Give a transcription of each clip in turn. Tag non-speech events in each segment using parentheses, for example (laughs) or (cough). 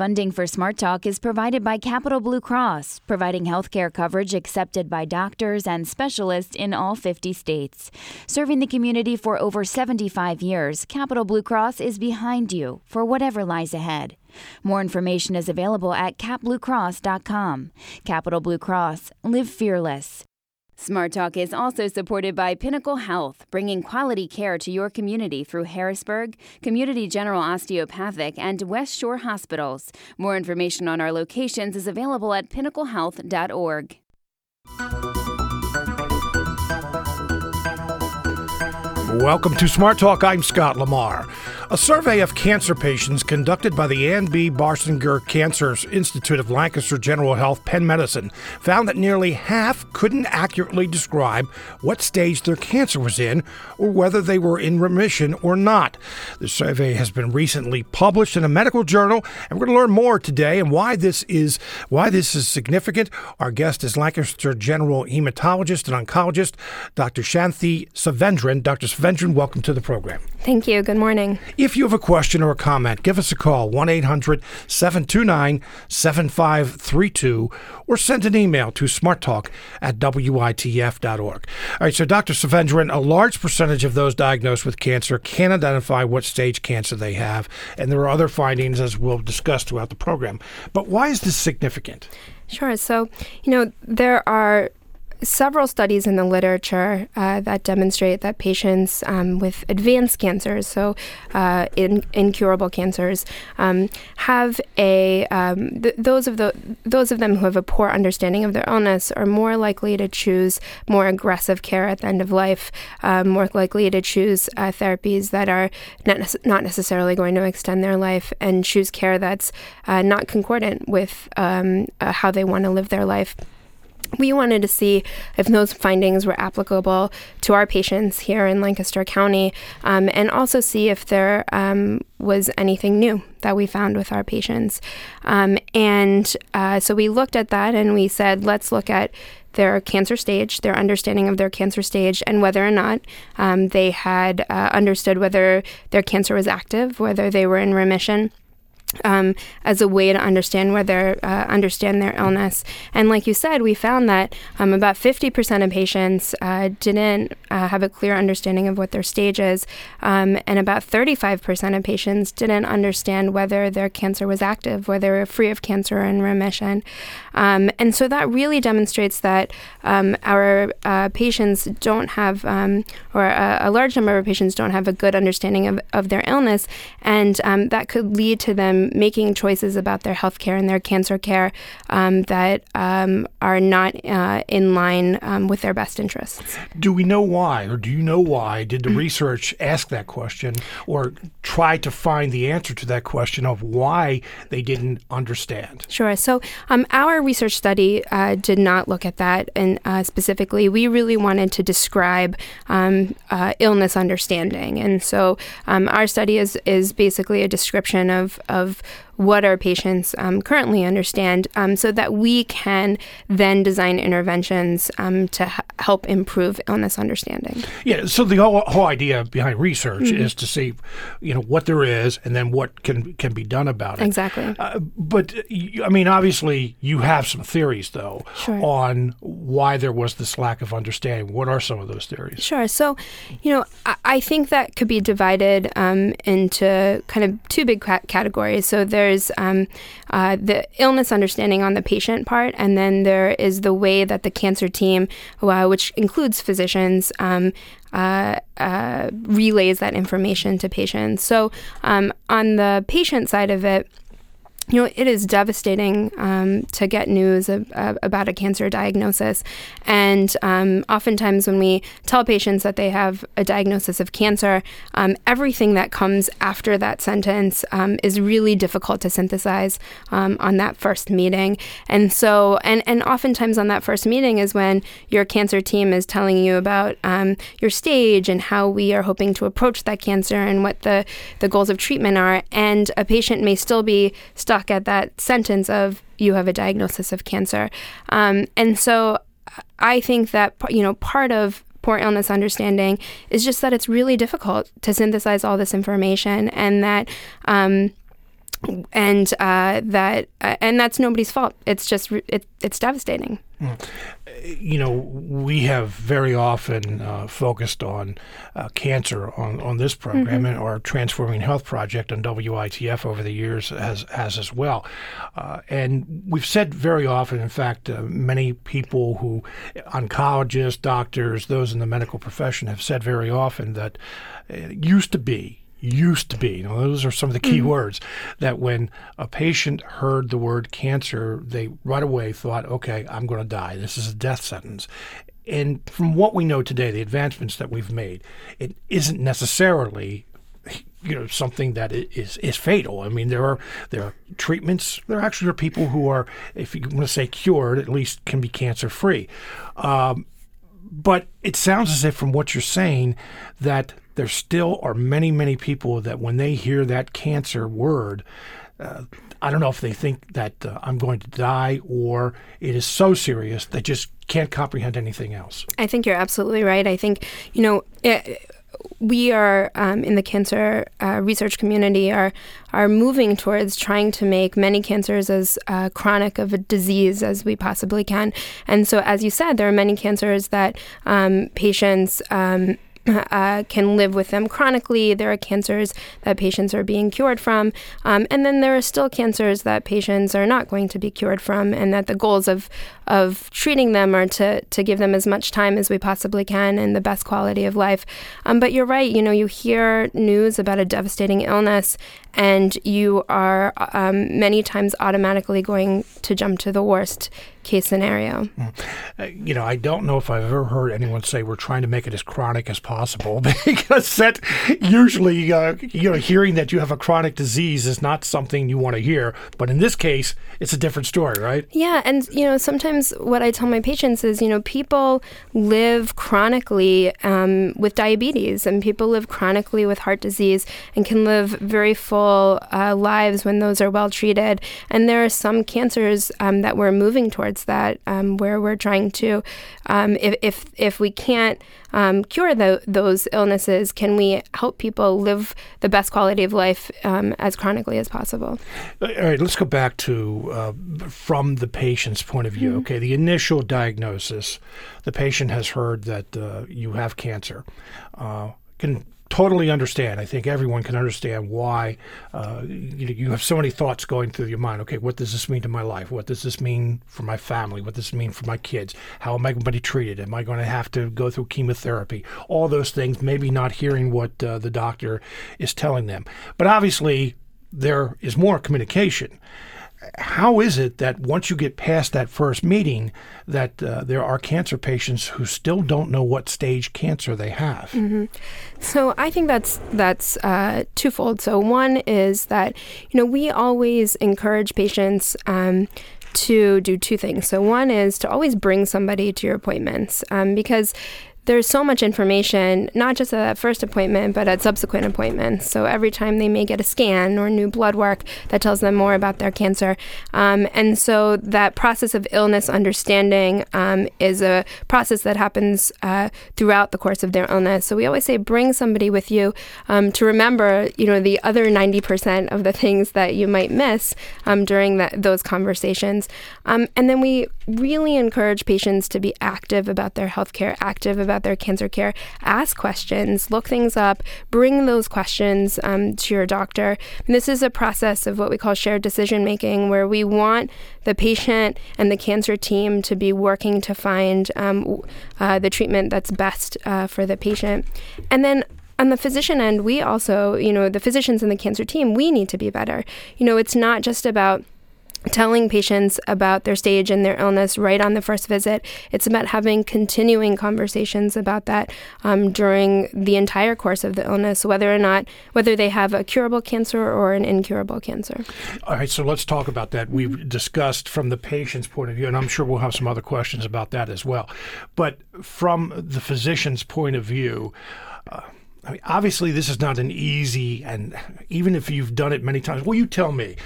Funding for Smart Talk is provided by Capital Blue Cross, providing healthcare coverage accepted by doctors and specialists in all 50 states. Serving the community for over 75 years, Capital Blue Cross is behind you for whatever lies ahead. More information is available at capbluecross.com. Capital Blue Cross, live fearless. Smart Talk is also supported by Pinnacle Health, bringing quality care to your community through Harrisburg, Community General Osteopathic, and West Shore Hospitals. More information on our locations is available at pinnaclehealth.org. Welcome to Smart Talk. I'm Scott Lamar. A survey of cancer patients conducted by the Ann B. Barshinger Cancer Institute of Lancaster General Health Penn Medicine found that nearly half couldn't accurately describe what stage their cancer was in or whether they were in remission or not. The survey has been recently published in a medical journal, and we're going to learn more today and why this is why this is significant. Our guest is Lancaster General Hematologist and Oncologist Dr. Shanthi Sivendran. Dr. Sivendran, welcome to the program. Thank you. Good morning. If you have a question or a comment, give us a call 1 800 729 7532 or send an email to smarttalk at witf.org. All right, so Dr. Sivendran, a large percentage of those diagnosed with cancer can identify what stage cancer they have, and there are other findings as we'll discuss throughout the program. But why is this significant? Sure. So, you know, there are several studies in the literature uh, that demonstrate that patients um, with advanced cancers, so uh, in, incurable cancers, um, have a um, th- those of the those of them who have a poor understanding of their illness are more likely to choose more aggressive care at the end of life, um, more likely to choose uh, therapies that are not, ne- not necessarily going to extend their life, and choose care that's uh, not concordant with um, uh, how they want to live their life we wanted to see if those findings were applicable to our patients here in Lancaster County um, and also see if there um, was anything new that we found with our patients. Um, and uh, so we looked at that and we said, let's look at their cancer stage, their understanding of their cancer stage, and whether or not um, they had uh, understood whether their cancer was active, whether they were in remission um, as a way to understand whether uh, understand their illness. And like you said, we found that um, about 50% of patients uh, didn't uh, have a clear understanding of what their stage is, um, and about 35% of patients didn't understand whether their cancer was active, whether they were free of cancer or in remission. Um, and so that really demonstrates that um, our uh, patients don't have, um, or a, a, large number of patients don't have a good understanding of, of their illness, and that could lead to them making choices about their health care and their cancer care um, that um, are not uh, in line um, with their best interests. Do we know why, or do you know why? Did the research ask that question or try to find the answer to that question of why they didn't understand? Sure. So, um, our research study uh, did not look at that, and uh, specifically, we really wanted to describe um, uh, illness understanding. And so, um, our study is, is basically a description of, of of what our patients um, currently understand um, so that we can then design interventions um, to h- help improve illness understanding. Yeah, so the whole, whole idea behind research mm-hmm. is to see, you know, what there is and then what can can be done about it. Exactly. Uh, but I mean, obviously, you have some theories though sure. on why there was this lack of understanding. What are some of those theories? Sure. So, you know, I, I think that could be divided um, into kind of two big categories. So there's there's um, uh, the illness understanding on the patient part, and then there is the way that the cancer team, uh, which includes physicians, um, uh, uh, relays that information to patients. So um, on the patient side of it, you know, it is devastating um, to get news of, uh, about a cancer diagnosis. And um, oftentimes, when we tell patients that they have a diagnosis of cancer, um, everything that comes after that sentence um, is really difficult to synthesize um, on that first meeting. And so, and, and oftentimes on that first meeting is when your cancer team is telling you about um, your stage and how we are hoping to approach that cancer and what the, the goals of treatment are. And a patient may still be stuck stuck at that sentence of you have a diagnosis of cancer. Um, and so I think that, you know, part of poor illness understanding is just that it's really difficult to synthesize all this information and that um, and uh, that uh, and that's nobody's fault. It's just it, it's devastating. Mm. You know, we have very often uh, focused on uh, cancer on, on this program, mm-hmm. and our Transforming Health project on WITF over the years has has as well. Uh, and we've said very often, in fact, uh, many people who oncologists, doctors, those in the medical profession have said very often that it used to be used to be. Know, those are some of the key mm-hmm. words that when a patient heard the word cancer, they right away thought, okay, I'm going to die. This is a death sentence. And from what we know today, the advancements that we've made, it isn't necessarily you know something that is is fatal. I mean, there are there are treatments. There actually are people who are, if you want to say cured, at least can be cancer free. Um, but it sounds as if, from what you're saying, that there still are many, many people that when they hear that cancer word, uh, I don't know if they think that uh, I'm going to die or it is so serious they just can't comprehend anything else. I think you're absolutely right. I think, you know, it, we are um, in the cancer uh, research community are are moving towards trying to make many cancers as uh, chronic of a disease as we possibly can. And so, as you said, there are many cancers that um, patients. Um, uh, can live with them chronically. There are cancers that patients are being cured from. Um, and then there are still cancers that patients are not going to be cured from, and that the goals of, of treating them are to, to give them as much time as we possibly can and the best quality of life. Um, but you're right, you know, you hear news about a devastating illness, and you are um, many times automatically going to jump to the worst case scenario. Uh, you know, I don't know if I've ever heard anyone say we're trying to make it as chronic as possible (laughs) because that usually, uh, you know, hearing that you have a chronic disease is not something you want to hear. But in this case, it's a different story, right? Yeah. And, you know, sometimes what I tell my patients is, you know, people live chronically um, with diabetes and people live chronically with heart disease and can live very full uh, lives when those are well treated. And there are some cancers um, that we're moving towards towards that, um, where we're trying to, um, if, if, if we can't um, cure the, those illnesses, can we help people live the best quality of life um, as chronically as possible? All right, let's go back to uh, from the patient's point of view. Mm-hmm. Okay, the initial diagnosis, the patient has heard that uh, you have cancer. Uh, can totally understand. I think everyone can understand why uh, you, you, have so many thoughts going through your mind. Okay, what does this mean to my life? What does this mean for my family? What does this mean for my kids? How am I going to be treated? Am I going to have to go through chemotherapy? All those things, maybe not hearing what uh, the doctor is telling them. But obviously, there is more communication how is it that once you get past that first meeting, that uh, there are cancer patients who still don't know what stage cancer they have? Mm-hmm. So I think that's that's uh, twofold. So one is that you know we always encourage patients. Um, to do two things. So, one is to always bring somebody to your appointments um, because there's so much information, not just at that first appointment, but at subsequent appointments. So every time they may get a scan or new blood work that tells them more about their cancer. Um, and so that process of illness understanding um, is a process that happens uh, throughout the course of their illness. So we always say bring somebody with you um, to remember, you know, the other 90% of the (laughs) things that you might miss um, during that, those conversations. Um, and then we really encourage patients to be active about their healthcare, active about about their cancer care, ask questions, look things up, bring those questions um, to your doctor. And this is a process of what we call shared decision making, where we want the patient and the cancer team to be working to find um, uh, the treatment that's best uh, for the patient. And then on the physician end, we also, you know, the physicians and the cancer team, we need to be better. You know, it's not just about telling patients about their stage and their illness right on the first visit. It's about having continuing conversations about that um, during the entire course of the illness, whether or not whether they have a curable cancer or an incurable cancer. All right, so let's talk about that. We've discussed from the patient's point of view, and I'm sure we'll have some other questions about that as well. But from the physician's point of view. I mean, obviously, this is not an easy, and even if you've done it many times, well, you tell me.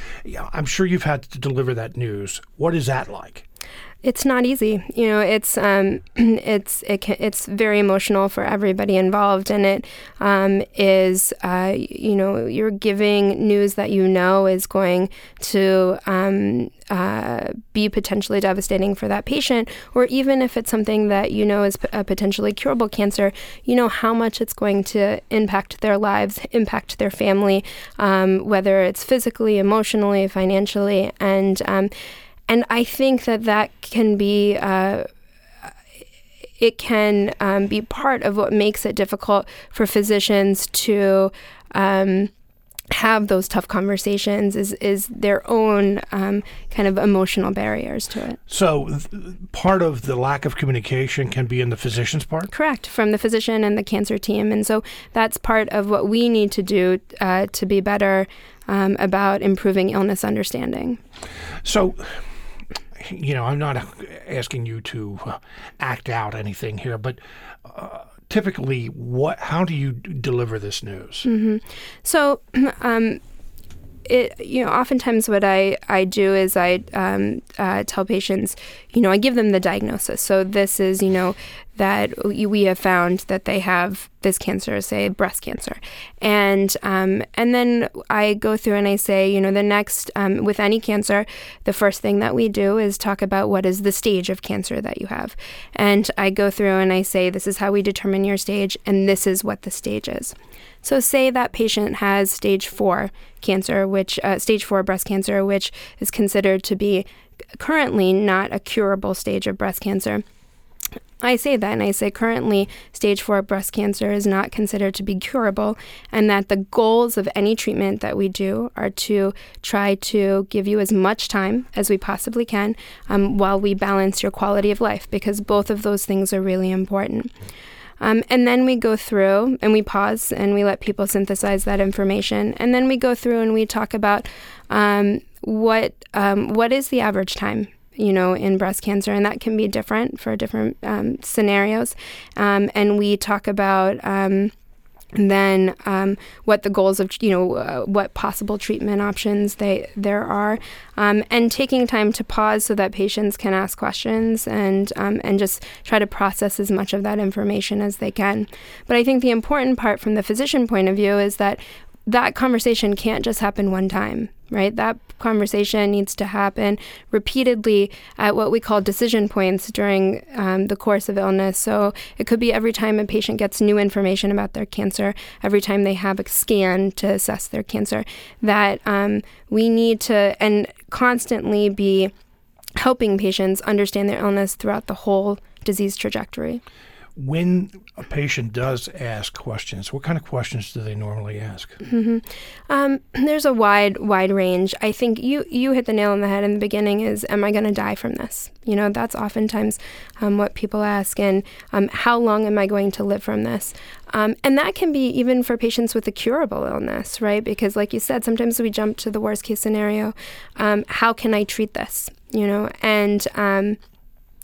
I'm sure you've had to deliver that news. What is that like? It's not easy. You know, it's um, (clears throat) it's it can, it's very emotional for everybody involved, and it um, is uh, you know you're giving news that you know is going to um, uh, be potentially devastating for that patient, or even if it's something that you know is a potentially curable cancer, you know how much it's going to impact their lives, impact their family, um, whether it's physically, emotionally, financially, and um, and I think that that can be. Uh, it can um, be part of what makes it difficult for physicians to um, have those tough conversations is is their own um, kind of emotional barriers to it. So th- part of the lack of communication can be in the physician's part. Correct, from the physician and the cancer team, and so that's part of what we need to do uh, to be better um, about improving illness understanding. So you know, I'm not asking you to uh, act out anything here, but uh, typically, what? How do you deliver this news? Mm-hmm. So, (clears throat) um, it you know oftentimes what I, I do is I um, uh, tell patients you know I give them the diagnosis. So this is you know that we have found that they have this cancer, say breast cancer, and um, and then I go through and I say, you know, the next um, with any cancer, the first thing that we do is talk about what is the stage of cancer that you have, and I go through and I say, this is how we determine your stage, and this is what the stage is. So, say that patient has stage four cancer, which uh, stage four breast cancer, which is considered to be currently not a curable stage of breast cancer. I say that, and I say currently stage four breast cancer is not considered to be curable, and that the goals of any treatment that we do are to try to give you as much time as we possibly can um, while we balance your quality of life, because both of those things are really important. Um, and then we go through and we pause and we let people synthesize that information. And then we go through and we talk about um, what um, what is the average time you know, in breast cancer, and that can be different for different um, scenarios. Um, and we talk about um, then um, what the goals of you know uh, what possible treatment options they there are, um, and taking time to pause so that patients can ask questions and um, and just try to process as much of that information as they can. But I think the important part from the physician point of view is that that conversation can't just happen one time, right? That conversation needs to happen repeatedly at what we call decision points during um, the course of illness. So it could be every time a patient gets new information about their cancer, every time they have a scan to assess their cancer, that um, we need to and constantly be helping patients understand their illness throughout the whole disease trajectory when a patient does ask questions, what kind of questions do they normally ask? Mm-hmm. Um, (clears throat) there's a wide, wide range. I think you you hit the nail on the head in the beginning. Is am I going to die from this? You know, that's oftentimes um, what people ask, and um, how long am I going to live from this? Um, and that can be even for patients with a curable illness, right? Because, like you said, sometimes we jump to the worst case scenario. Um, how can I treat this? You know, and um,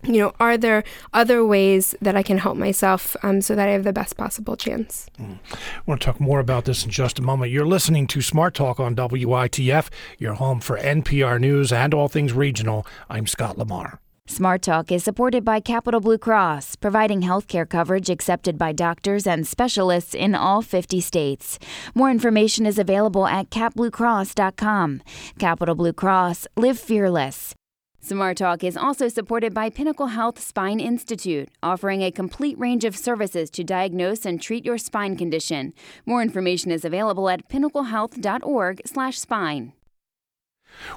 you know, are there other ways that I can help myself um, so that I have the best possible chance? Mm. I want to talk more about this in just a moment. You're listening to Smart Talk on WITF, your home for NPR News and all things regional. I'm Scott Lamar. Smart Talk is supported by Capital Blue Cross, providing healthcare coverage accepted by doctors and specialists in all 50 states. More information is available at capbluecross.com. Capital Blue Cross, live fearless. Smart Talk is also supported by Pinnacle Health Spine Institute, offering a complete range of services to diagnose and treat your spine condition. More information is available at pinnaclehealth.org/spine.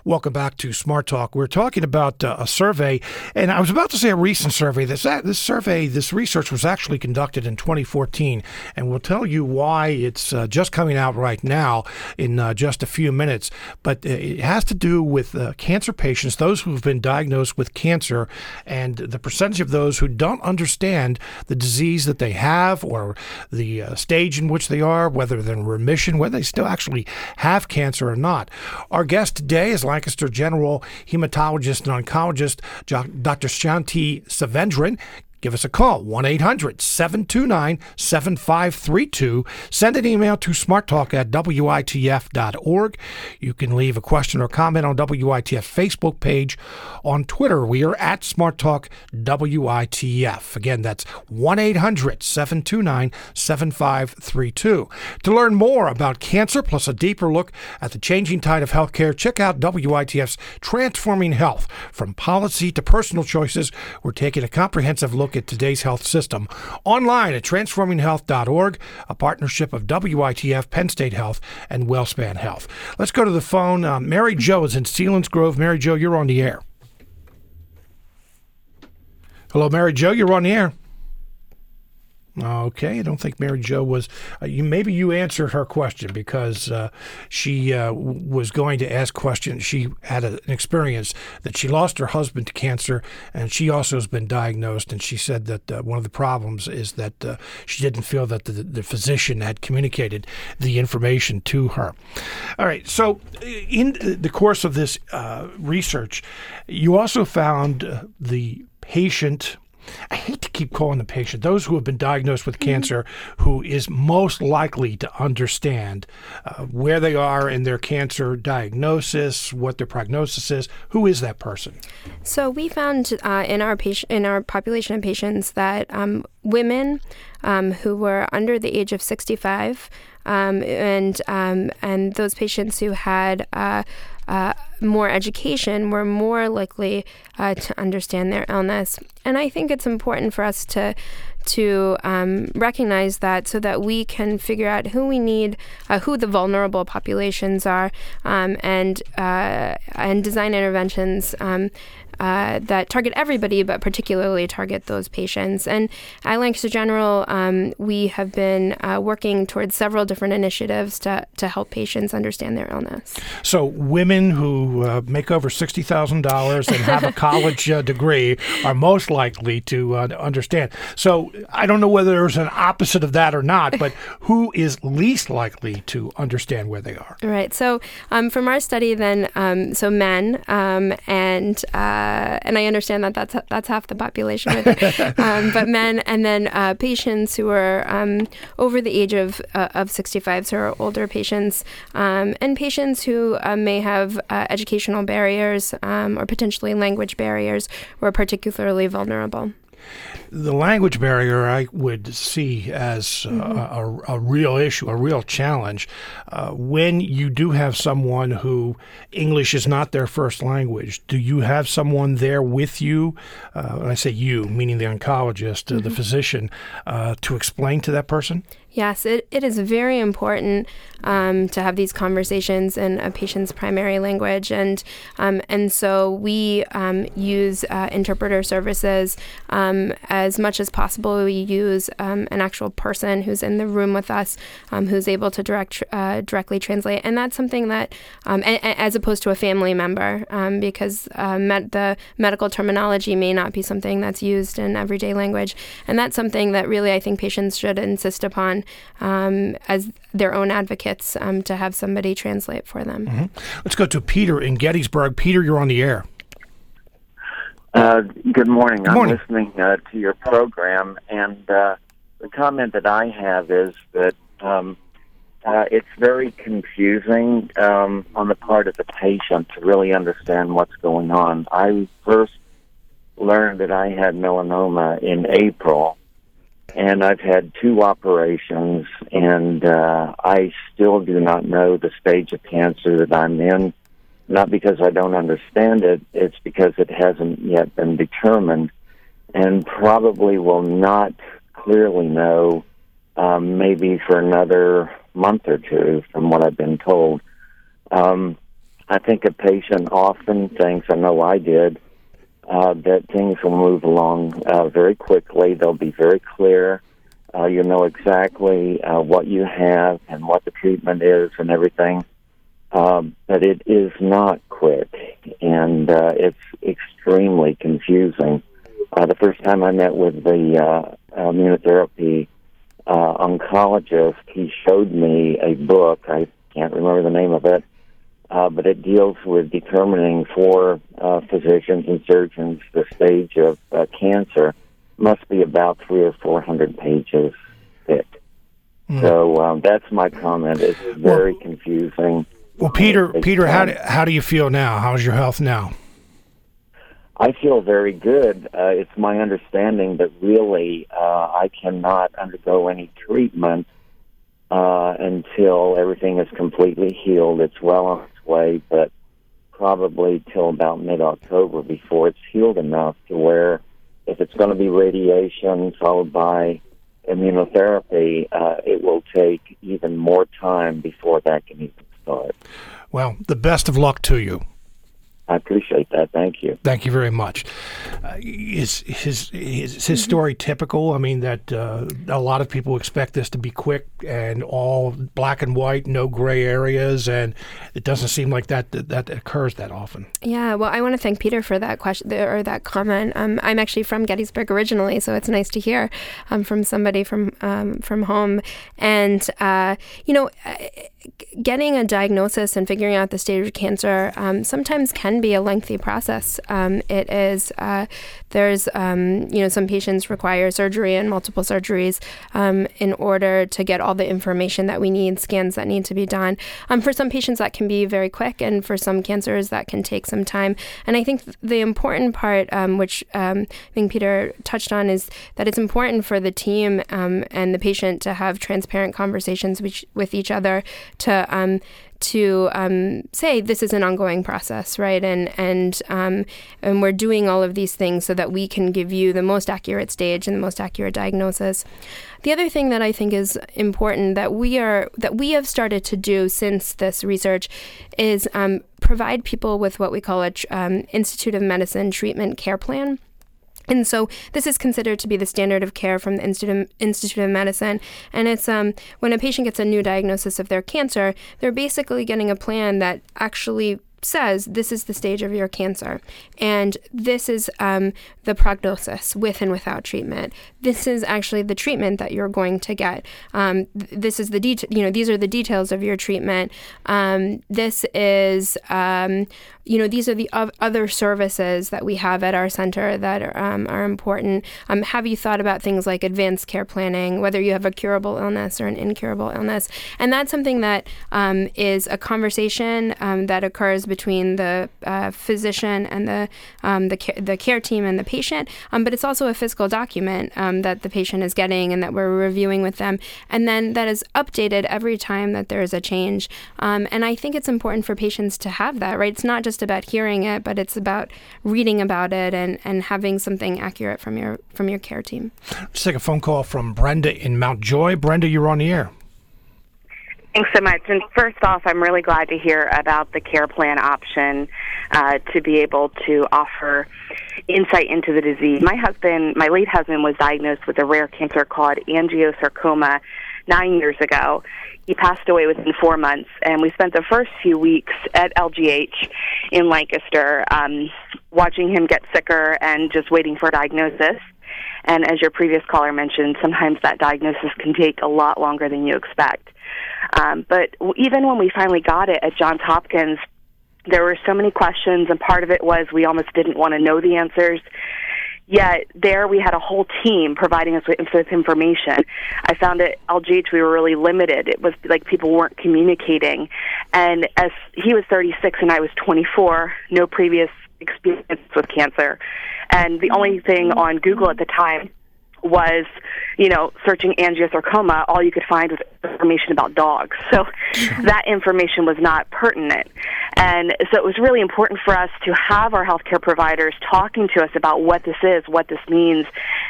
Welcome back to Smart Talk. We're talking about uh, a survey, and I was about to say a recent survey. This this survey, this research was actually conducted in 2014, and we'll tell you why it's uh, just coming out right now in uh, just a few minutes. But uh, it has to do with uh, cancer patients, those who've been diagnosed with cancer, and the percentage of those who don't understand the disease that they have or the uh, stage in which they are, whether they're in remission, whether they still actually have cancer or not. Our guest today is Lancaster General Hematologist and Oncologist Dr. Shanthi Sivendran. Give us a call 1 800 729 7532. Send an email to smarttalk at witf.org. You can leave a question or comment on WITF Facebook page. On Twitter, we are at SmartTalk WITF. Again, that's 1 800 729 7532. To learn more about cancer plus a deeper look at the changing tide of healthcare, check out WITF's Transforming Health. From policy to personal choices, we're taking a comprehensive look at today's health system. Online at transforminghealth.org, a partnership of WITF, Penn State Health, and WellSpan Health. Let's go to the phone. Uh, Mary Jo is in Selinsgrove. Mary Jo, you're on the air. Hello, Mary Jo, you're on the air. Okay, I don't think Mary Jo was. Uh, you maybe you answered her question because uh, she uh, was going to ask questions. She had a, an experience that she lost her husband to cancer, and she also has been diagnosed. And she said that uh, one of the problems is that uh, she didn't feel that the, the physician had communicated the information to her. All right, so in the course of this uh, research, you also found the patient I hate to keep calling the patient, those who have been diagnosed with mm-hmm. cancer, who is most likely to understand uh, where they are in their cancer diagnosis, what their prognosis is. Who is that person? So we found uh, in our patient in our population of patients that um, women um, who were under the age of 65 um, and um, and those patients who had uh, uh, more education we're more likely uh, to understand their illness. And I think it's important for us to to um, recognize that so that we can figure out who we need, uh, who the vulnerable populations are, um, and uh, and design interventions um, uh, that target everybody, but particularly target those patients. And at Lancaster General, um, we have been uh, working towards several different initiatives to, to help patients understand their illness. So, women who uh, make over $60,000 and have a (laughs) college uh, degree are most likely to uh, understand. So, I don't know whether there's an opposite of that or not, but (laughs) who is least likely to understand where they are? Right. So, um, from our study, then, um, so men um, and uh, and I understand that that's that's half the population, (laughs) um, but men, and then uh, patients who are um, over the age of uh, of 65, so are older patients, um, and patients who uh, may have uh, educational barriers um, or potentially language barriers, were particularly vulnerable the language barrier I would see as mm-hmm. a, a, real issue, a real challenge. Uh, when you do have someone who English is not their first language, do you have someone there with you? Uh, I say you, meaning the oncologist, mm-hmm. the physician, uh, to explain to that person? Yes, it, it is very important um, to have these conversations in a patient's primary language, and um, and so we um, use uh, interpreter services um, as much as possible. We use um, an actual person who's in the room with us, um, who's able to direct uh, directly translate, and that's something that, a, a, as opposed to a family member, because uh, med- the medical terminology may not be something that's used in everyday language, and that's something that really I think patients should insist upon um, as their own advocates um, to have somebody translate for them. Mm-hmm. Let's go to Peter in Gettysburg. Peter, you're on the air. Uh, good morning. Good morning. I'm listening uh, to your program, and uh, the comment that I have is that um, uh, it's very confusing um, on the part of the patient to really understand what's going on. I first learned that I had melanoma in April, and I've had two operations, and uh, I still do not know the stage of cancer that I'm in. Not because I don't understand it, it's because it hasn't yet been determined, and probably will not clearly know um, maybe for another month or two, from what I've been told. Um, I think a patient often thinks, I know I did, uh, that things will move along uh, very quickly. They'll be very clear. Uh, you know exactly uh, what you have and what the treatment is and everything. Um, but it is not quick, and uh, it's extremely confusing. Uh, the first time I met with the uh, immunotherapy uh, oncologist, he showed me a book. I can't remember the name of it, uh, but it deals with determining for uh, physicians and surgeons the stage of uh, cancer. must be about three or four hundred pages thick. Mm. So um, that's my comment. It's very well, confusing. Well, Peter, Peter, how do, how do you feel now? How's your health now? I feel very good. Uh, it's my understanding that really uh, I cannot undergo any treatment uh, until everything is completely healed. It's well way, but probably till about mid October before it's healed enough to where if it's going to be radiation followed by immunotherapy, uh, it will take even more time before that can even start. Well, the best of luck to you. I appreciate that. Thank you. Thank you very much. Uh, is his is his story typical? I mean, that uh, a lot of people expect this to be quick and all black and white, no gray areas, and it doesn't seem like that that, that occurs that often. Yeah, well, I want to thank Peter for that question or that comment. Um, I'm actually from Gettysburg originally, so it's nice to hear um, from somebody from um, from home. And uh, you know, uh, getting a diagnosis and figuring out the stage of cancer um, sometimes can be a lengthy process. Um, it is. Uh, there's, um, you know, some patients require surgery and multiple surgeries um, in order to get all the information that we need, scans that need to be done. Um, for some patients, that can be very quick, and for some cancers, that can take some time. And I think the important part, um, which I think Peter touched on, is that it's important for the team and the patient to have transparent conversations with, with each other to to um, say this is an ongoing process, right? And and um, and we're doing all of these things so that we can give you the most accurate stage and the most accurate diagnosis. The other thing that I think is important that we are that we have started to do since this research is um, provide people with what we call a um, Institute of Medicine treatment care plan. And so this is considered to be the standard of care from the Institute of, Institute of Medicine. And it's um, when a patient gets a new diagnosis of their cancer, they're basically getting a plan that actually says this is the stage of your cancer. And this is um, the prognosis with and without treatment. This is actually the treatment that you're going to get. Um, this is the detail you know these are the details of your treatment. Um, this is um, you know these are the other services that we have at our center that are, um, are important um, have you thought about things like advanced care planning whether you have a curable illness or an incurable illness and that's something that is a conversation that occurs between the uh, physician and the um, the, ca- the care team and the patient, um, but it's also a physical document um, that the patient is getting and that we're reviewing with them, and then that is updated every time that there is a change. Um, and I think it's important for patients to have that, right? It's not just about hearing it, but it's about reading about it and, and having something accurate from your from your care team. Let's take a phone call from Brenda in Mount Joy. Brenda, you're on the air. Thanks so much. And first off, I'm really glad to hear about the care plan option uh, to be able to offer insight into the disease. My husband, my late husband, was diagnosed with a rare cancer called angiosarcoma nine years ago. He passed away within four months, and we spent the first few weeks at LGH in Lancaster um, watching him get sicker and just waiting for a diagnosis. And as your previous caller mentioned, sometimes that diagnosis can take a lot longer than you expect. Um, but even when we finally got it at Johns Hopkins, there were so many questions, and part of it was we almost didn't want to know the answers. Yet there we had a whole team providing us with, with information. I found at LGH we were really limited. It was like people weren't communicating. And as he was 36 and I was 24, no previous experience with cancer. And the only thing on Google at the time was, you know, searching angiosarcoma, all you could find was information about dogs. So that information was not pertinent. And so it was really important for us to have our healthcare providers talking to us about what this is, what this means.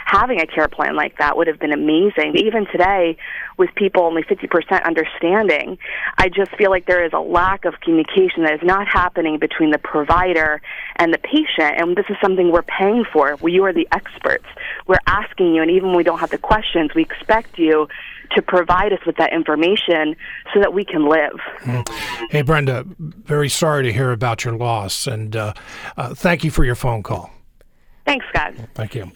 Having a care plan like that would have been amazing. Even today, with people only 50% understanding, I just feel like there is a lack of communication that is not happening between the provider and the patient. And this is something we're paying for. We, you are the experts. We're asking you, and even when we don't have the questions, we expect you to provide us with that information so that we can live. Mm. Hey, Brenda, very sorry to hear about your loss, and uh, uh, thank you for your phone call. Thanks, Scott. Thank you.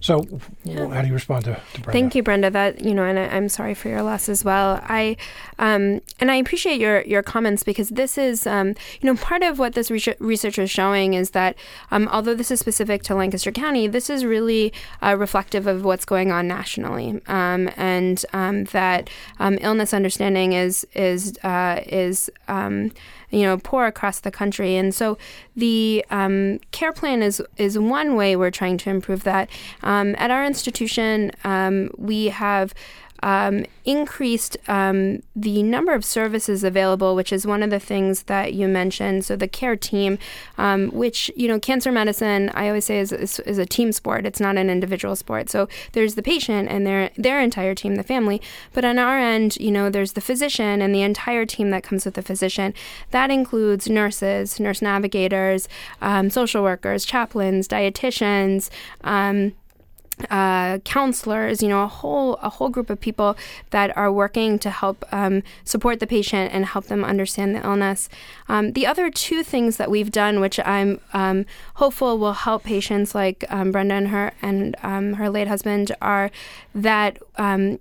So, yeah. how do you respond to, to Brenda? Thank you, Brenda. That you know, and I, am sorry for your loss as well. I um, and I appreciate your your comments because this is um, you know part of what this research is showing is that um, although this is specific to Lancaster County, this is really uh, reflective of what's going on nationally, um, and um, that um, illness understanding is is uh, is you know poor across the country. And so the um, care plan is is one way we're trying to improve that. Um, at our institution, um, we have um, increased um, the number of services available, which is one of the things that you mentioned. So the care team, um, which you know, cancer medicine, I always say is, is, is, a team sport. It's not an individual sport. So there's the patient and their their entire team, the family. But on our end, you know, there's the physician and the entire team that comes with the physician. That includes nurses, nurse navigators, um, social workers, chaplains, dietitians. Uh, counselors, you know, a whole a whole group of people that are working to help um, support the patient and help them understand the illness. Um, the other two things that we've done, which I'm um, hopeful will help patients like um, Brenda and her and um, her late husband, are that um,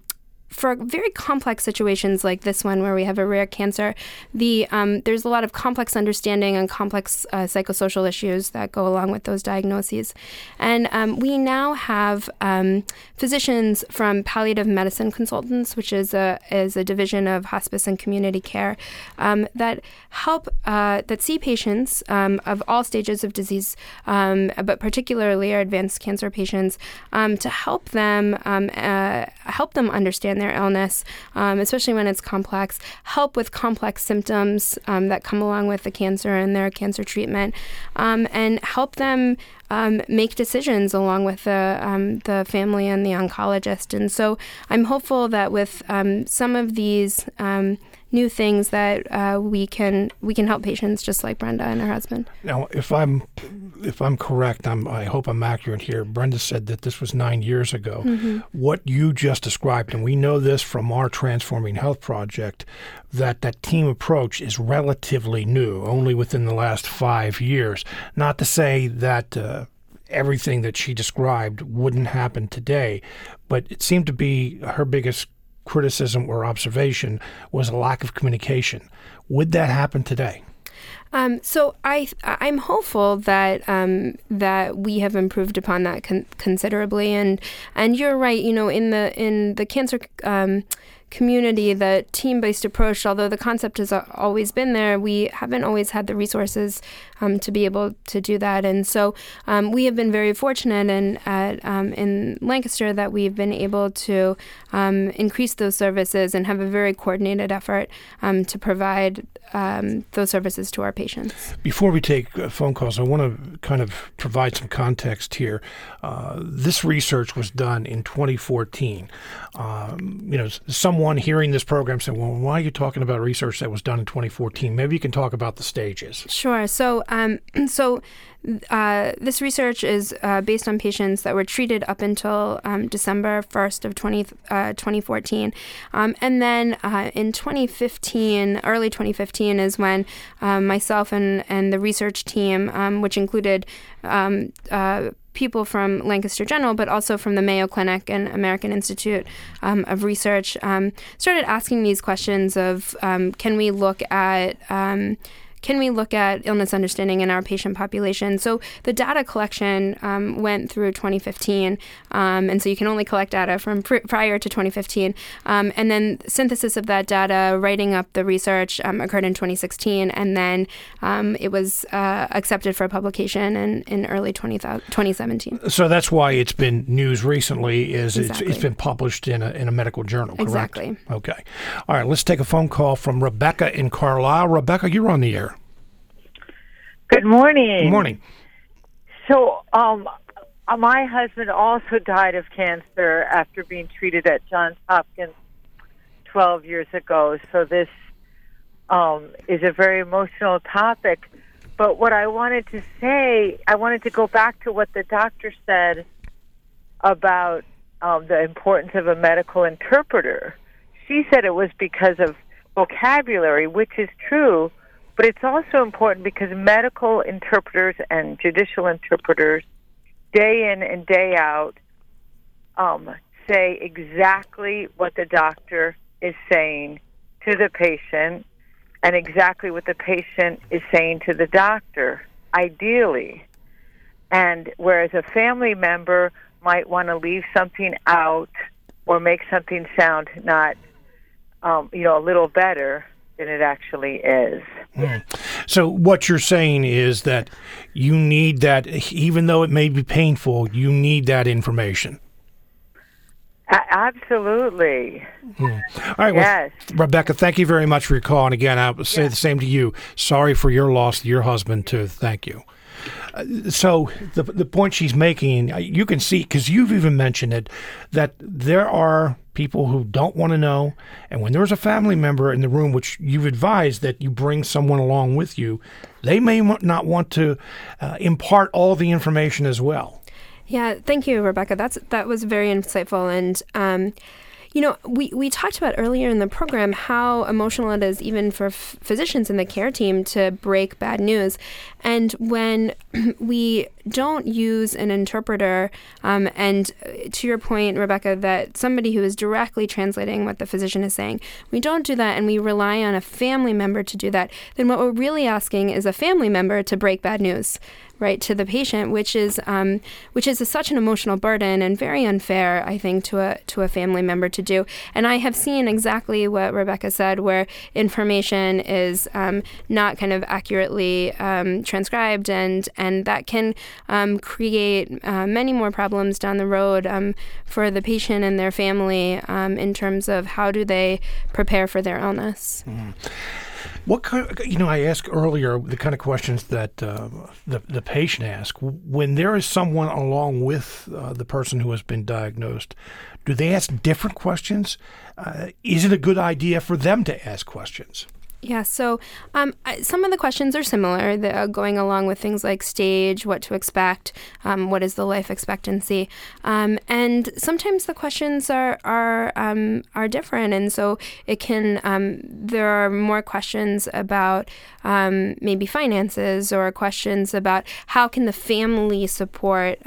for very complex situations like this one where we have a rare cancer, the um, there's a lot of complex understanding and complex uh, psychosocial issues that go along with those diagnoses. And um, we now have um, physicians from palliative medicine consultants, which is a is a division of hospice and community care, um, that help uh, that see patients um, of all stages of disease, um, but particularly our advanced cancer patients, to help them uh, help them understand their illness, um, especially when it's complex, help with complex symptoms um, that come along with the cancer and their cancer treatment, um, and help them um, make decisions along with the um, the family and the oncologist. And so I'm hopeful that with um, some of these um, new things that uh, we can we can help patients just like Brenda and her husband. Now, if I'm if I'm correct, I'm, I hope I'm accurate here. Brenda said that this was nine years ago. Mm-hmm. What you just described, and we know this from our Transforming Health project, that that team approach is relatively new, only within the last five years. Not to say that. Uh, everything that she described wouldn't happen today, but it seemed to be her biggest criticism or observation was a lack of communication. Would that happen today? Um, so I I'm hopeful that um, that we have improved upon that con- considerably, and and you're right. You know, in the in the cancer. Um, community, the team based approach, although the concept has always been there, we haven't always had the resources um, to be able to do that. And so um, we have been very fortunate in, at, um, in Lancaster that we've been able to um, increase those services and have a very coordinated effort um, to provide um, those services to our patients. Before we take uh, phone calls, I want to kind of provide some context here. Uh, this research was done in 2014. Um, you know, someone hearing this program said, "Well, why are you talking about research that was done in 2014?" Maybe you can talk about the stages. Sure. So, um, (clears throat) so uh, this research is uh, based on patients that were treated up until um, December 1st of 20, uh, 2014. Um, and then uh, in 2015, early 2015, is when myself and, and the research team, um, which included um, people from Lancaster General, but also from the Mayo Clinic and American Institute um, of Research, um, started asking these questions of um, can we look at can we look at illness understanding in our patient population? So the data collection um, went through 2015, um, and so you can only collect data from pr- prior to 2015. Um, and then synthesis of that data, writing up the research um, occurred in 2016, and then um, it was uh, accepted for publication in, in early 20, 2017. So that's why it's been news recently. Is exactly. it's, it's been published in a, in a medical journal, correct? Exactly. Okay. All right. Let's take a phone call from Rebecca in Carlisle. Rebecca, you're on the air. Good morning. Good morning. So, um, my husband also died of cancer after being treated at Johns Hopkins 12 years ago. So, this um, is a very emotional topic. But what I wanted to say, I wanted to go back to what the doctor said about um, the importance of a medical interpreter. She said it was because of vocabulary, which is true but it's also important because medical interpreters and judicial interpreters, day in and day out, um, say exactly what the doctor is saying to the patient and exactly what the patient is saying to the doctor, ideally. And whereas a family member might want to leave something out or make something sound not, um, you know, a little better than it actually is. Mm. So what you're saying is that you need that, even though it may be painful, you need that information. Absolutely. Hmm. All right. Well, Rebecca, thank you very much for your call. And again, I'll say yeah. the same to you. Sorry for your loss your husband, too. Thank you. Uh, so the the point she's making, uh, you can see because you've even mentioned it, that there are people who don't want to know, and when there's a family member in the room, which you've advised that you bring someone along with you, they may not want to uh, impart all the information as well. Yeah, thank you, Rebecca. That's that was very insightful, and um, you know, we, we talked about earlier in the program how emotional it is, even for f- physicians in the care team, to break bad news. And when (clears throat) we don't use an interpreter, um, and uh, to your point, Rebecca, that somebody who is directly translating what the physician is saying, we don't do that and we rely on a family member to do that, then what we're really asking is a family member to break bad news right to the patient, which is um, which is a, such an emotional burden and very unfair, I think, to a to a family member to do. And I have seen exactly what Rebecca said, where information is um, not kind of accurately um, transcribed, and and that can um, create uh, many more problems down the road um, for the patient and their family um, in terms of how do they prepare for their illness. Mm. What kind? Of, you know, I asked earlier the kind of questions that uh, the the patient asks when there is someone along with uh, the person who has been diagnosed. Do they ask different questions? Uh, is it a good idea for them to ask questions? Yeah, so um, some of the questions are similar, the, uh, going along with things like stage, what to expect, um, what is the life expectancy, um, and sometimes the questions are are um, are different, and so it can um, there are more questions about um, maybe finances or questions about how can the family support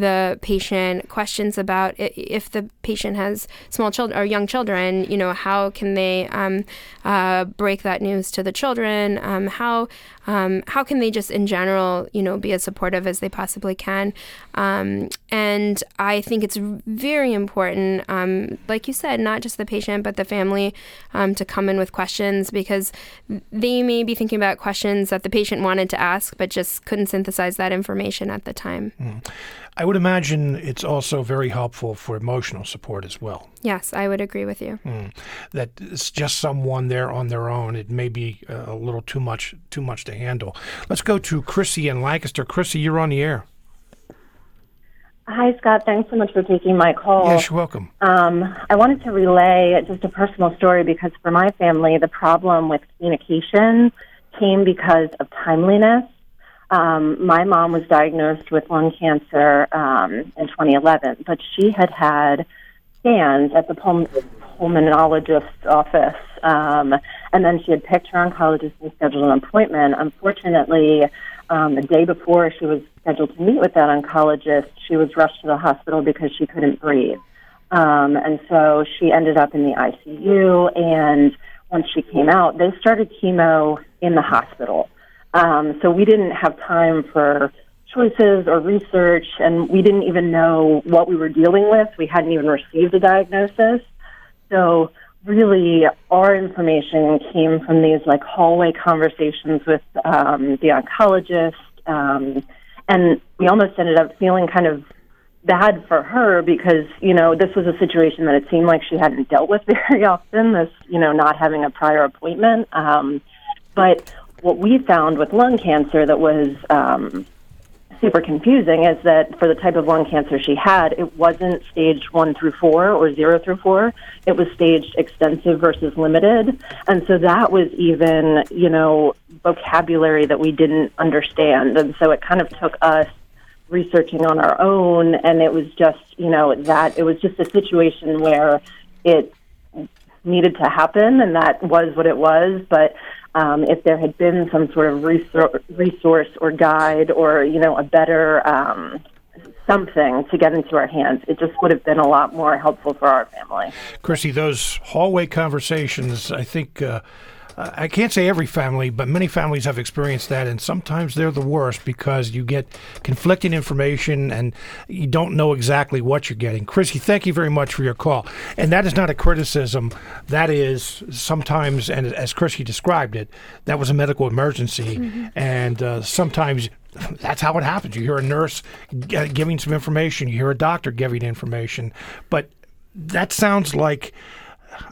the patient questions about if the patient has small children or young children, you know, how can they um, uh, break that news to the children? Um, how um, how can they just in general, you know, be as supportive as they possibly can? Um, and I think it's very important, um, like you said, not just the patient but the family um, to come in with questions because they may be thinking about questions that the patient wanted to ask but just couldn't synthesize that information at the time. Mm. I would imagine it's also very helpful for emotional support as well. Yes, I would agree with you. Mm. That it's just someone there on their own. It may be uh, a little too much too much to handle. Let's go to Chrissy in Lancaster. Chrissy, you're on the air. Hi, Scott. Thanks so much for taking my call. Yes, you're welcome. Um, I wanted to relay just a personal story because for my family, the problem with communication came because of timeliness. Um, my mom was diagnosed with lung cancer um, in 2011, but she had had scans at the pul- pulmonologist's office, um, and then she had picked her oncologist and scheduled an appointment. Unfortunately, um, the day before she was scheduled to meet with that oncologist, she was rushed to the hospital because she couldn't breathe. Um, and so she ended up in the ICU, and once she came out, they started chemo in the hospital. Um, so we didn't have time for choices or research, and we didn't even know what we were dealing with. We hadn't even received a diagnosis. So really, our information came from these like hallway conversations with um, the oncologist, um, and we almost ended up feeling kind of bad for her because you know this was a situation that it seemed like she hadn't dealt with (laughs) very often. This you know not having a prior appointment, um, but what we found with lung cancer that was um, super confusing is that for the type of lung cancer she had, it wasn't stage one through four or zero through four. It was staged extensive versus limited. And so that was even, you know, vocabulary that we didn't understand. And so it kind of took us researching on our own. And it was just, you know, that it was just a situation where it needed to happen and that was what it was. But um, if there had been some sort of resource or guide or you know a better um, something to get into our hands. It just would have been a lot more helpful for our family. Chrissy, those hallway conversations, I think. Uh, I can't say every family, but many families have experienced that, and sometimes they're the worst because you get conflicting information and you don't know exactly what you're getting. Chrissy, thank you very much for your call. And that is not a criticism. That is sometimes, and as Chrissy described it, that was a medical emergency, mm-hmm. and uh, sometimes (laughs) that's how it happens. You hear a nurse giving some information, you hear a doctor giving information, but that sounds like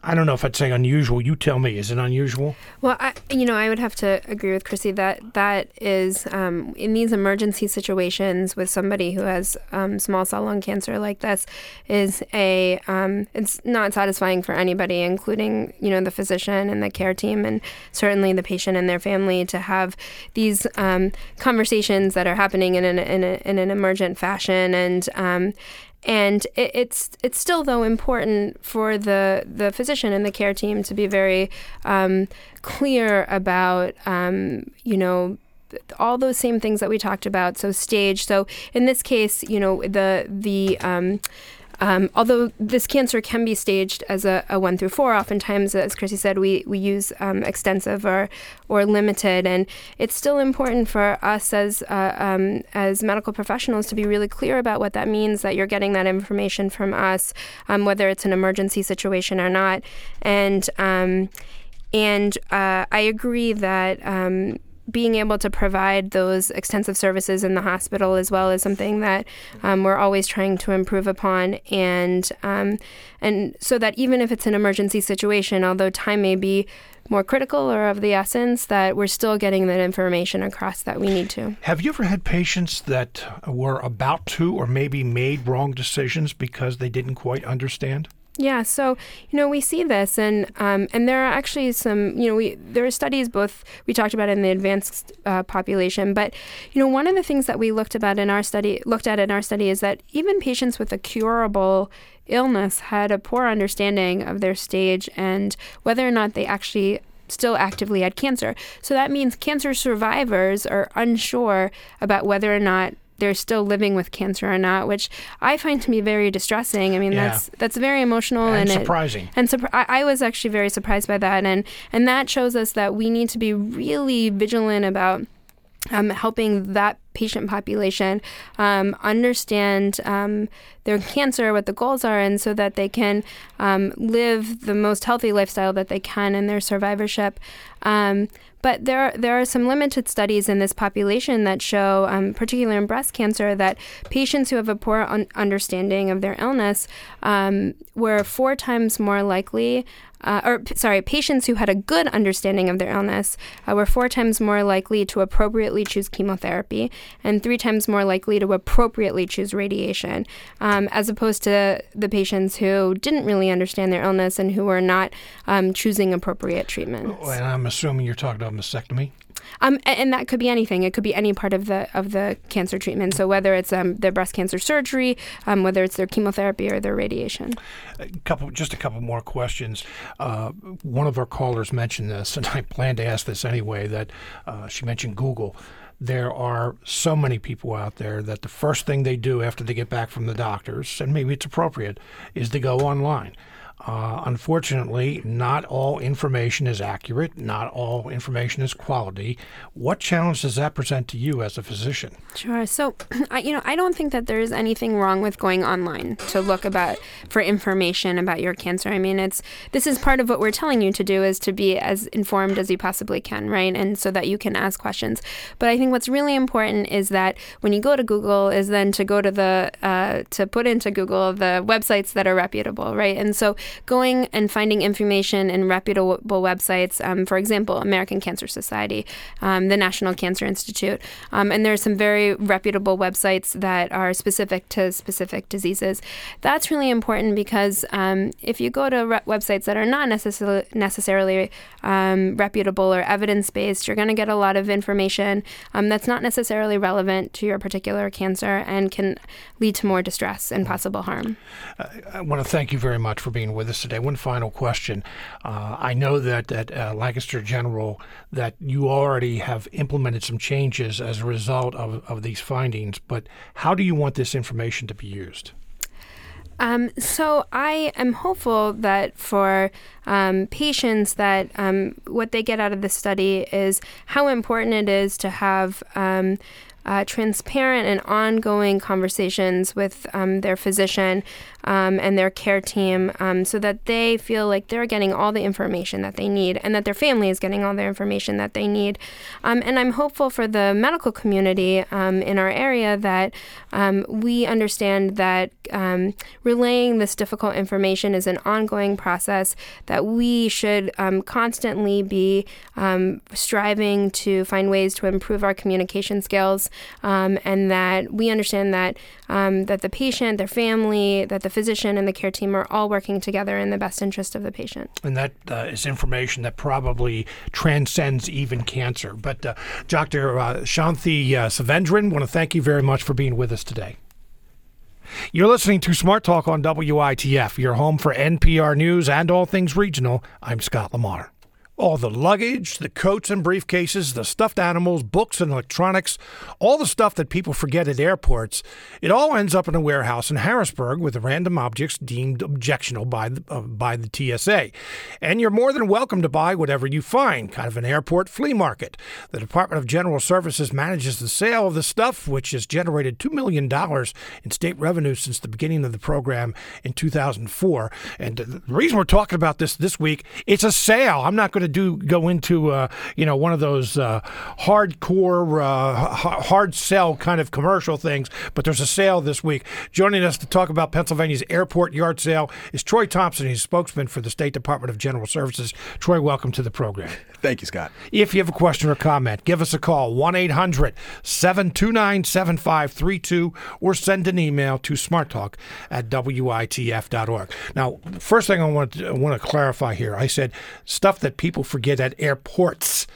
I don't know if I'd say unusual. You tell me. Is it unusual? Well, I, you know, I would have to agree with Chrissy that that is um, in these emergency situations with somebody who has um, small cell lung cancer like this is a um, it's not satisfying for anybody, including you know the physician and the care team, and certainly the patient and their family to have these um, conversations that are happening in an in, a, in an emergent fashion and um, and it, it's it's still though important for the the physician and the care team to be very um, clear about um, you know all those same things that we talked about. So stage. So in this case you know the the um, um, although this cancer can be staged as a, a, one through four, oftentimes, as Chrissy said, we, we use um, extensive or, or limited. And it's still important for us as, uh, um, as medical professionals to be really clear about what that means that you're getting that information from us, um, whether it's an emergency situation or not. And um, and uh, I agree that um, being able to provide those extensive services in the hospital as well is something that um, we're always trying to improve upon, and um, and so that even if it's an emergency situation, although time may be more critical or of the essence, that we're still getting that information across that we need to. Have you ever had patients that were about to or maybe made wrong decisions because they didn't quite understand? Yeah, so you know we see this, and um, and there are actually some you know we there are studies both we talked about in the advanced uh, population, but you know one of the things that we looked about in our study looked at in our study is that even patients with a curable illness had a poor understanding of their stage and whether or not they actually still actively had cancer. So that means cancer survivors are unsure about whether or not they're still living with cancer or not, which I find to be very distressing. I mean, yeah. that's that's very emotional and, and surprising. It, and I, I was actually very surprised by that, and and that shows us that we need to be really vigilant about um, helping that patient population um, understand um, their cancer, what the goals are, and so that they can um, live the most healthy lifestyle that they can in their survivorship. But there are, there are some limited studies in this population that show, um, particularly in breast cancer, that patients who have a poor un- understanding of their illness um, were four times more likely uh, or sorry, patients who had a good understanding of their illness uh, were four times more likely to appropriately choose chemotherapy and three times more likely to appropriately choose radiation, um, as opposed to the patients who didn't really understand their illness and who were not um, choosing appropriate treatment. And I'm assuming you're talking about mastectomy. Um, and, that could be anything. It could be any part of the of the cancer treatment. So whether it's um, their breast cancer surgery, um, whether it's their chemotherapy or their radiation. A couple, just a couple more questions. Uh, one of our callers mentioned this, and (laughs) I plan to ask this anyway. That uh, she mentioned Google there are so many people out there that the first thing they do after they get back from the doctors, and maybe it's appropriate, is to go online. Uh, unfortunately, not all information is accurate. Not all information is quality. What challenge does that present to you as a physician? Sure. So, (clears throat) I, you know, I don't think that there's anything wrong with going online to look about for information about your cancer. I mean, it's this is part of what we're telling you to do is to be as informed as you possibly can, right? And so that you can ask questions. But I think what's really important is that when you go to Google, is then to go to the uh, to put into Google the websites that are reputable, right? And so going and finding information in reputable websites, um, for example, American Cancer Society, um, the National Cancer Institute. Um, and there are some very reputable websites that are specific to specific diseases. That's really important because um, if you go to re- websites that are not necessarily, necessarily um, reputable or evidence based, you're going to get a lot of information that's not necessarily relevant to your particular cancer and can lead to more distress and possible harm. I want to thank you very much for being with with us today. One final question. Uh, I know that at uh, Lancaster General that you already have implemented some changes as a result of, of these findings, but how do you want this information to be used? Um, so I am hopeful that for um, patients that um, what they get out of the study is how important it is to have um, uh, transparent and ongoing conversations with um, their physician um, and their care team um, so that they feel like they're getting all the information that they need and that their family is getting all the information that they need. Um, and I'm hopeful for the medical community um, in our area that um, we understand that um, relaying this difficult information is an ongoing process, that we should constantly be striving to find ways to improve our communication skills, and that we understand that that the patient, their family, that the physician and the care team are all working together in the best interest of the patient. And that uh, is information that probably transcends even cancer. But uh, Dr. Uh, Shanthi uh, Sivendran, want to thank you very much for being with us today. You're listening to Smart Talk on WITF, your home for NPR News and all things regional. I'm Scott Lamar. All the luggage, the coats and briefcases, the stuffed animals, books and electronics, all the stuff that people forget at airports, it all ends up in a warehouse in Harrisburg with random objects deemed objectionable by the, uh, by the TSA. And you're more than welcome to buy whatever you find, kind of an airport flea market. The Department of General Services manages the sale of the stuff, which has generated $2 million in state revenue since the beginning of the program in 2004. And the reason we're talking about this this week, it's a sale. I'm not going to do go into uh, you know one of those uh, hardcore uh, hard sell kind of commercial things, but there's a sale this week. Joining us to talk about Pennsylvania's airport yard sale is Troy Thompson. He's spokesman for the State Department of General Services. Troy, welcome to the program. Thank you, Scott. If you have a question or comment, give us a call 1 800 729 7532 or send an email to smarttalk at witf.org. Now, first thing I want to, I want to clarify here I said stuff that people people forget at airports.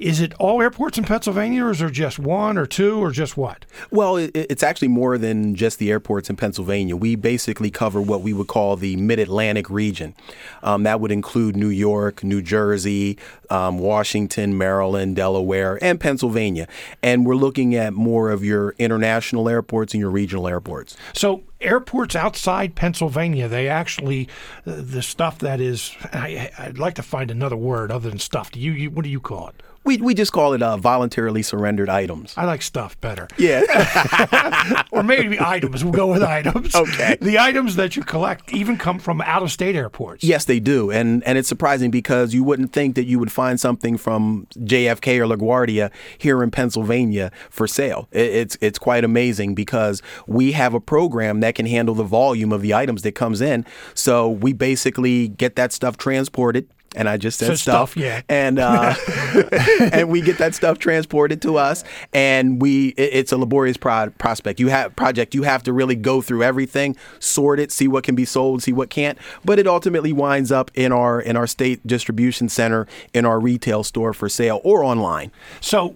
Is it all airports in Pennsylvania, or is there just one or two, or just what? Well, it's actually more than just the airports in Pennsylvania. We basically cover what we would call the Mid Atlantic region. Um, that would include New York, New Jersey, um, Washington, Maryland, Delaware, and Pennsylvania. And we're looking at more of your international airports and your regional airports. So, airports outside Pennsylvania, they actually uh, the stuff that is. I, would like to find another word other than stuff. Do you, you what do you call it? We, we just call it uh, voluntarily surrendered items. I like stuff better. Yeah. (laughs) or maybe items. We'll go with items. Okay. The items that you collect even come from out of state airports. Yes, they do. And and it's surprising because you wouldn't think that you would find something from JFK or LaGuardia here in Pennsylvania for sale. It, it's it's quite amazing because we have a program that can handle the volume of the items that comes in. So we basically get that stuff transported and I just said so stuff, stuff, yeah. and uh, (laughs) (laughs) and we get that stuff transported to us, and we it, it's a laborious pro- prospect. You have project. You have to really go through everything, sort it, see what can be sold, see what can't. But it ultimately winds up in our in our state distribution center, in our retail store for sale or online. So,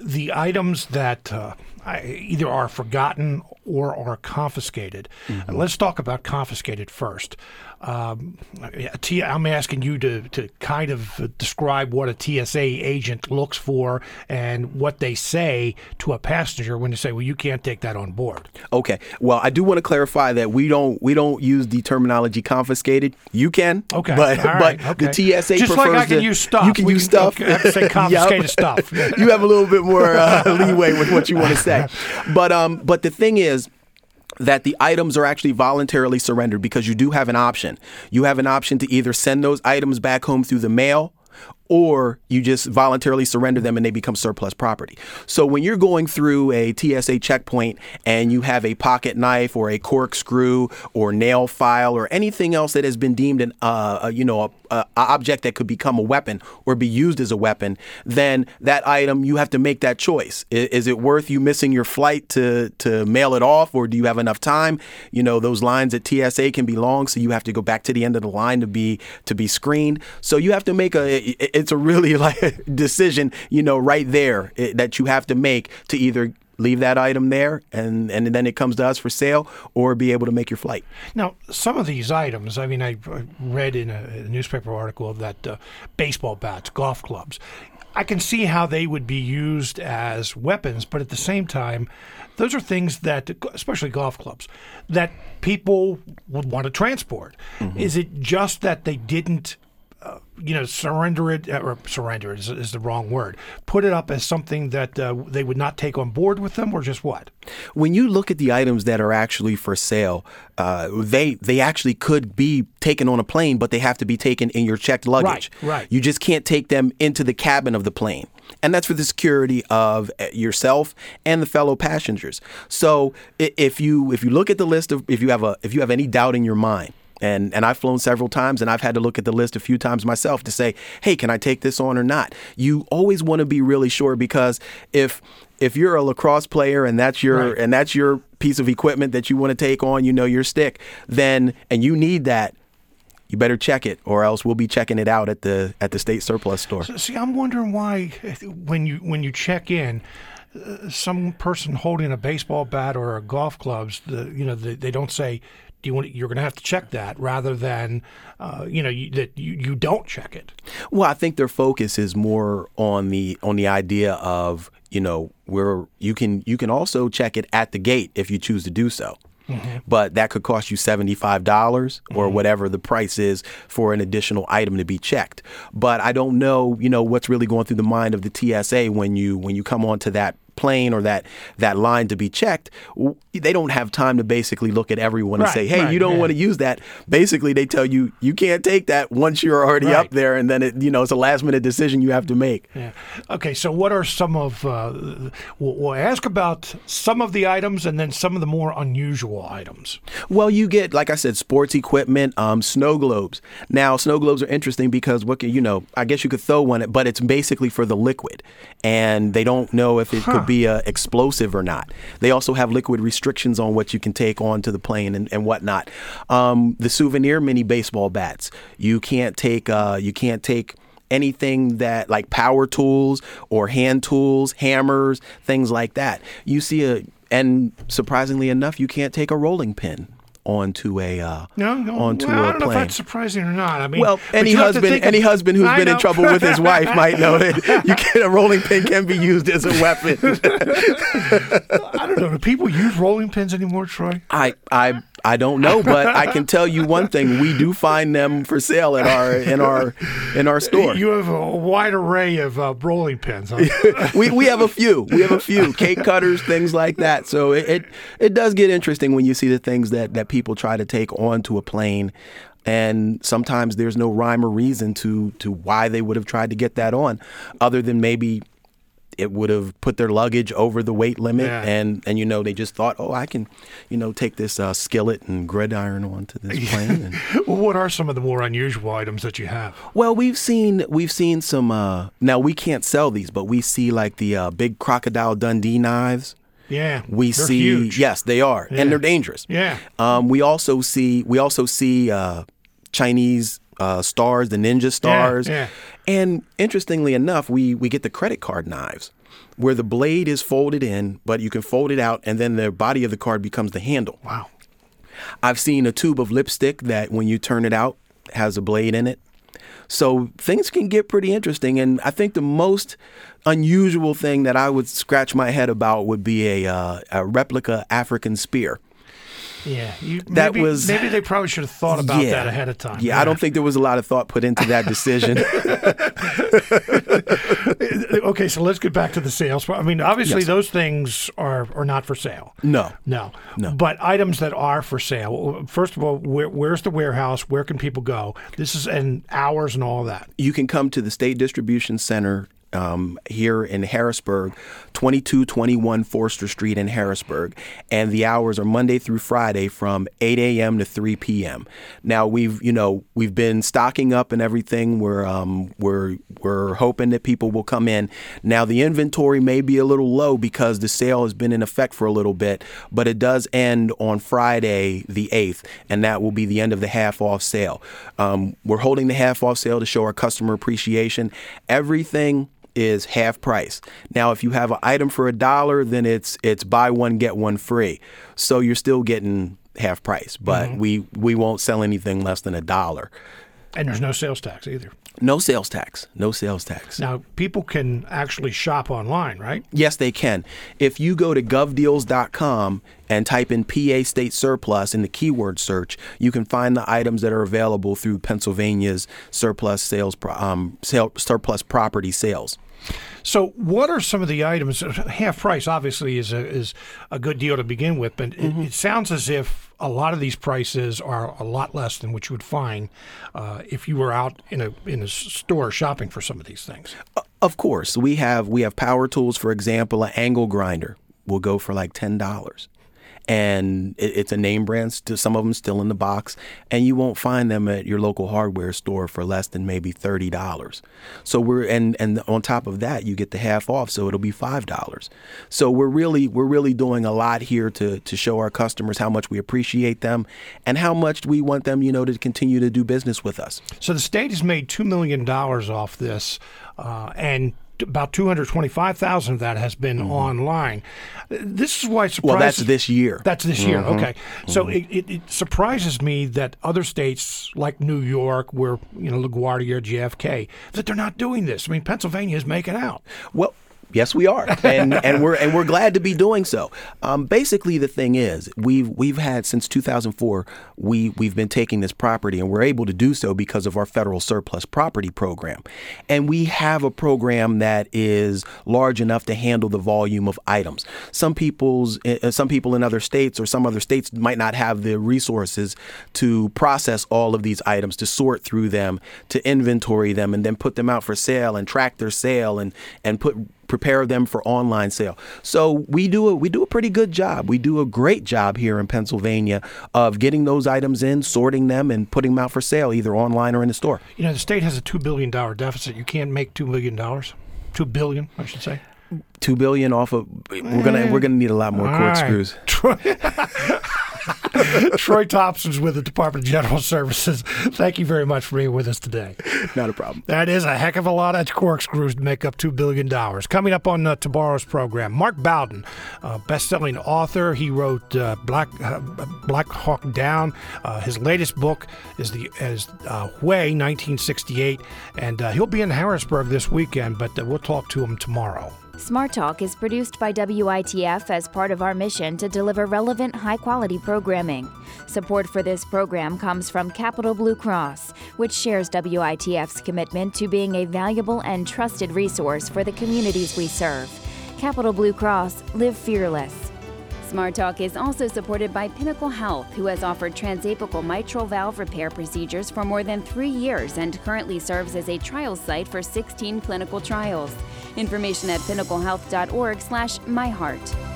the items that. Uh, either are forgotten or are confiscated. Mm-hmm. Let's talk about confiscated first. Um, I'm asking you to, to kind of describe what a TSA agent looks for and what they say to a passenger when they say, "Well, you can't take that on board." Okay. Well, I do want to clarify that we don't we don't use the terminology confiscated. You can. Okay. But right. but okay. the TSA just like I can to, use stuff. You can we use can, stuff. Have to say (laughs) confiscated stuff. (laughs) you have a little bit more uh, leeway with what you want to say. (laughs) But um, but the thing is that the items are actually voluntarily surrendered because you do have an option. You have an option to either send those items back home through the mail or you just voluntarily surrender them and they become surplus property. So when you're going through a TSA checkpoint and you have a pocket knife or a corkscrew or nail file or anything else that has been deemed an uh, a, you know a, a object that could become a weapon or be used as a weapon, then that item you have to make that choice. Is, is it worth you missing your flight to to mail it off, or do you have enough time? You know those lines at TSA can be long, so you have to go back to the end of the line to be to be screened. So you have to make a it's a really (laughs) like decision, you know, right there it, that you have to make to either leave that item there, and and then it comes to us for sale, or be able to make your flight. Now, some of these items, I mean, I read in a, a newspaper article that uh, baseball bats, golf clubs, I can see how they would be used as weapons, but at the same time, those are things that, especially golf clubs, that people would want to transport. Is it just that they didn't? Uh, you know, surrender it uh, or surrender is, is the wrong word. Put it up as something that uh, they would not take on board with them, or just what? When you look at the items that are actually for sale, uh, they they actually could be taken on a plane, but they have to be taken in your checked luggage. right. right. You just can't take them into the cabin of the plane. And that's for the security of uh, yourself and the fellow passengers. So if you if you look at the list of if you have a if you have any doubt in your mind, and and I've flown several times and I've had to look at the list a few times myself to say, "Hey, can I take this on or not?" You always want to be really sure because if if you're a lacrosse player and that's your Right. and that's your piece of equipment that you want to take on, you know your stick, then and you need that, you better check it or else we'll be checking it out at the at the state surplus store. See, I'm wondering why when you when you check in, uh, some person holding a baseball bat or a golf clubs, the you know they, they don't say. Do you want? You're going to have to check that rather than, uh, you know, you, that you, you don't check it. Well, I think their focus is more on the on the idea of you know where you can you can also check it at the gate if you choose to do so. But that could cost you $75 or whatever the price is for an additional item to be checked. But I don't know, you know, what's really going through the mind of the TSA when you when you come onto that plane or that that line to be checked. They don't have time to basically look at everyone and say, "Hey, right, you don't yeah. want to use that." Basically, they tell you you can't take that once you're already Right. up there and then it, you know, it's a last minute decision you have to make. Yeah. Okay. So, what are some of? Uh, we'll, we'll ask about some of the items and then some of the more unusual items. Well, you get, like I said, sports equipment, um, snow globes. Now, snow globes are interesting because what can you know? I guess you could throw one, but it's basically for the liquid, and they don't know if it could be a explosive or not. They also have liquid restrictions on what you can take onto the plane and, and whatnot. Um, the souvenir mini baseball bats, you can't take. Uh, you can't take anything that like power tools or hand tools, hammers, things like that. You see a and surprisingly enough, you can't take a rolling pin onto a uh, No, no. onto well, I a don't know if that's surprising or not. I mean, Well, any you have to husband, think of- any husband who's I been in trouble with his wife (laughs) might know that you can, a rolling pin can be used as a weapon. (laughs) I don't know. Do people use rolling pins anymore, Troy? I, I, I don't know, but I can (laughs) tell you one thing: we do find them for sale at our in our in our store. You have a wide array of uh, rolling pins. Huh? (laughs) we, we have a few. We have a few cake cutters, things like that. So it, it it does get interesting when you see the things that that people try to take onto a plane, and sometimes there's no rhyme or reason to to why they would have tried to get that on, other than maybe it would have put their luggage over the weight limit, Yeah. and and you know they just thought, oh, I can, you know, take this uh, skillet and gridiron onto this plane. And, (laughs) well, what are some of the more unusual items that you have? Well, we've seen we've seen some. Uh, now we can't sell these, but we see like the uh, big crocodile Dundee knives. Yeah, We see huge. yes, they are, Yeah. and they're dangerous. Yeah. Um, we also see we also see uh, Chinese uh, stars, the ninja stars, yeah. and interestingly enough, we we get the credit card knives. Where the blade is folded in, but you can fold it out, and then the body of the card becomes the handle. Wow. I've seen a tube of lipstick that when you turn it out has a blade in it. So things can get pretty interesting. And I think the most unusual thing that I would scratch my head about would be a, uh, a replica African spear. Yeah, you, That maybe, was- maybe they probably should have thought about that ahead of time. Yeah, I don't think there was a lot of thought put into that decision. (laughs) okay, so let's get back to the sales. I mean, obviously Yes. those things are are not for sale. no. No, No. But items that are for sale. First of all, where, where's the warehouse? Where can people go? This is and hours and all that. You can come to the State Distribution Center um, here in Harrisburg, 2221 Forster Street in Harrisburg, and the hours are Monday through Friday from 8 a.m. to 3 p.m. Now we've you know we've been stocking up and everything. We're um, we're we're hoping that people will come in. Now the inventory may be a little low because the sale has been in effect for a little bit, but it does end on Friday the 8th, and that will be the end of the half off sale. Um, we're holding the half off sale to show our customer appreciation. Everything is half price. Now, if you have an item for a dollar, then it's it's buy one get one free. So you're still getting half price, but Mm-hmm. we we won't sell anything less than a dollar. And there's no sales tax either. No sales tax. No sales tax. Now, people can actually shop online, right? Yes, they can. If you go to govdeals.com and type in PA state surplus in the keyword search, you can find the items that are available through Pennsylvania's surplus sales um, sale, surplus property sales. So, what are some of the items? Half price obviously is a is a good deal to begin with, but Mm-hmm. it, it sounds as if a lot of these prices are a lot less than what you would find uh, if you were out in a in a store shopping for some of these things. Of course, we have we have power tools. For example, an angle grinder will go for like ten dollars, and it, it's a name brand. Some of them still in the box, and you won't find them at your local hardware store for less than maybe thirty dollars. So we're and and on top of that, you get the half off, so it'll be five dollars. So we're really we're really doing a lot here to to show our customers how much we appreciate them and how much we want them, you know, to continue to do business with us. So the state has made two million dollars off this, uh, and about two hundred twenty-five thousand of that has been online. This is why it surprises. Mm-hmm. Well, that's this year. That's this year. Mhm. Okay, so it, it, it surprises me that other states like New York, where you know LaGuardia, JFK, that they're not doing this. I mean, Pennsylvania is making out. Well, yes, we are, and (laughs) and we're and we're glad to be doing so. Um, basically, the thing is, we've we've had since 2004, we we've been taking this property, and we're able to do so because of our federal surplus property program, and we have a program that is large enough to handle the volume of items. Some people's uh, some people in other states or some other states might not have the resources to process all of these items, to sort through them, to inventory them, and then put them out for sale and track their sale and and put prepare them for online sale. So we do a we do a pretty good job. We do a great job here in Pennsylvania of getting those items in, sorting them, and putting them out for sale either online or in the store. You know, the state has a two billion dollar deficit. You can't make two million dollars. Two billion, I should say. Two billion off of we're gonna we're gonna need a lot more All right. (laughs) (laughs) (laughs) Troy Thompson's with the Department of General Services. Thank you very much for being with us today. Not a problem. That is a heck of a lot of corkscrews to make up $2 billion. Coming up on uh, tomorrow's program, Mark Bowden, uh, best-selling author. He wrote uh, Black uh, Black Hawk Down. Uh, his latest book is the is uh, Hue 1968, and uh, he'll be in Harrisburg this weekend, but uh, we'll talk to him tomorrow. Smart Talk is produced by WITF as part of our mission to deliver relevant, high quality programming. Support for this program comes from Capital Blue Cross, which shares WITF's commitment to being a valuable and trusted resource for the communities we serve. Capital Blue Cross, live fearless. Smart Talk is also supported by Pinnacle Health, who has offered transapical mitral valve repair procedures for more than three years and currently serves as a trial site for 16 clinical trials. Information at pinnaclehealth.org/myheart.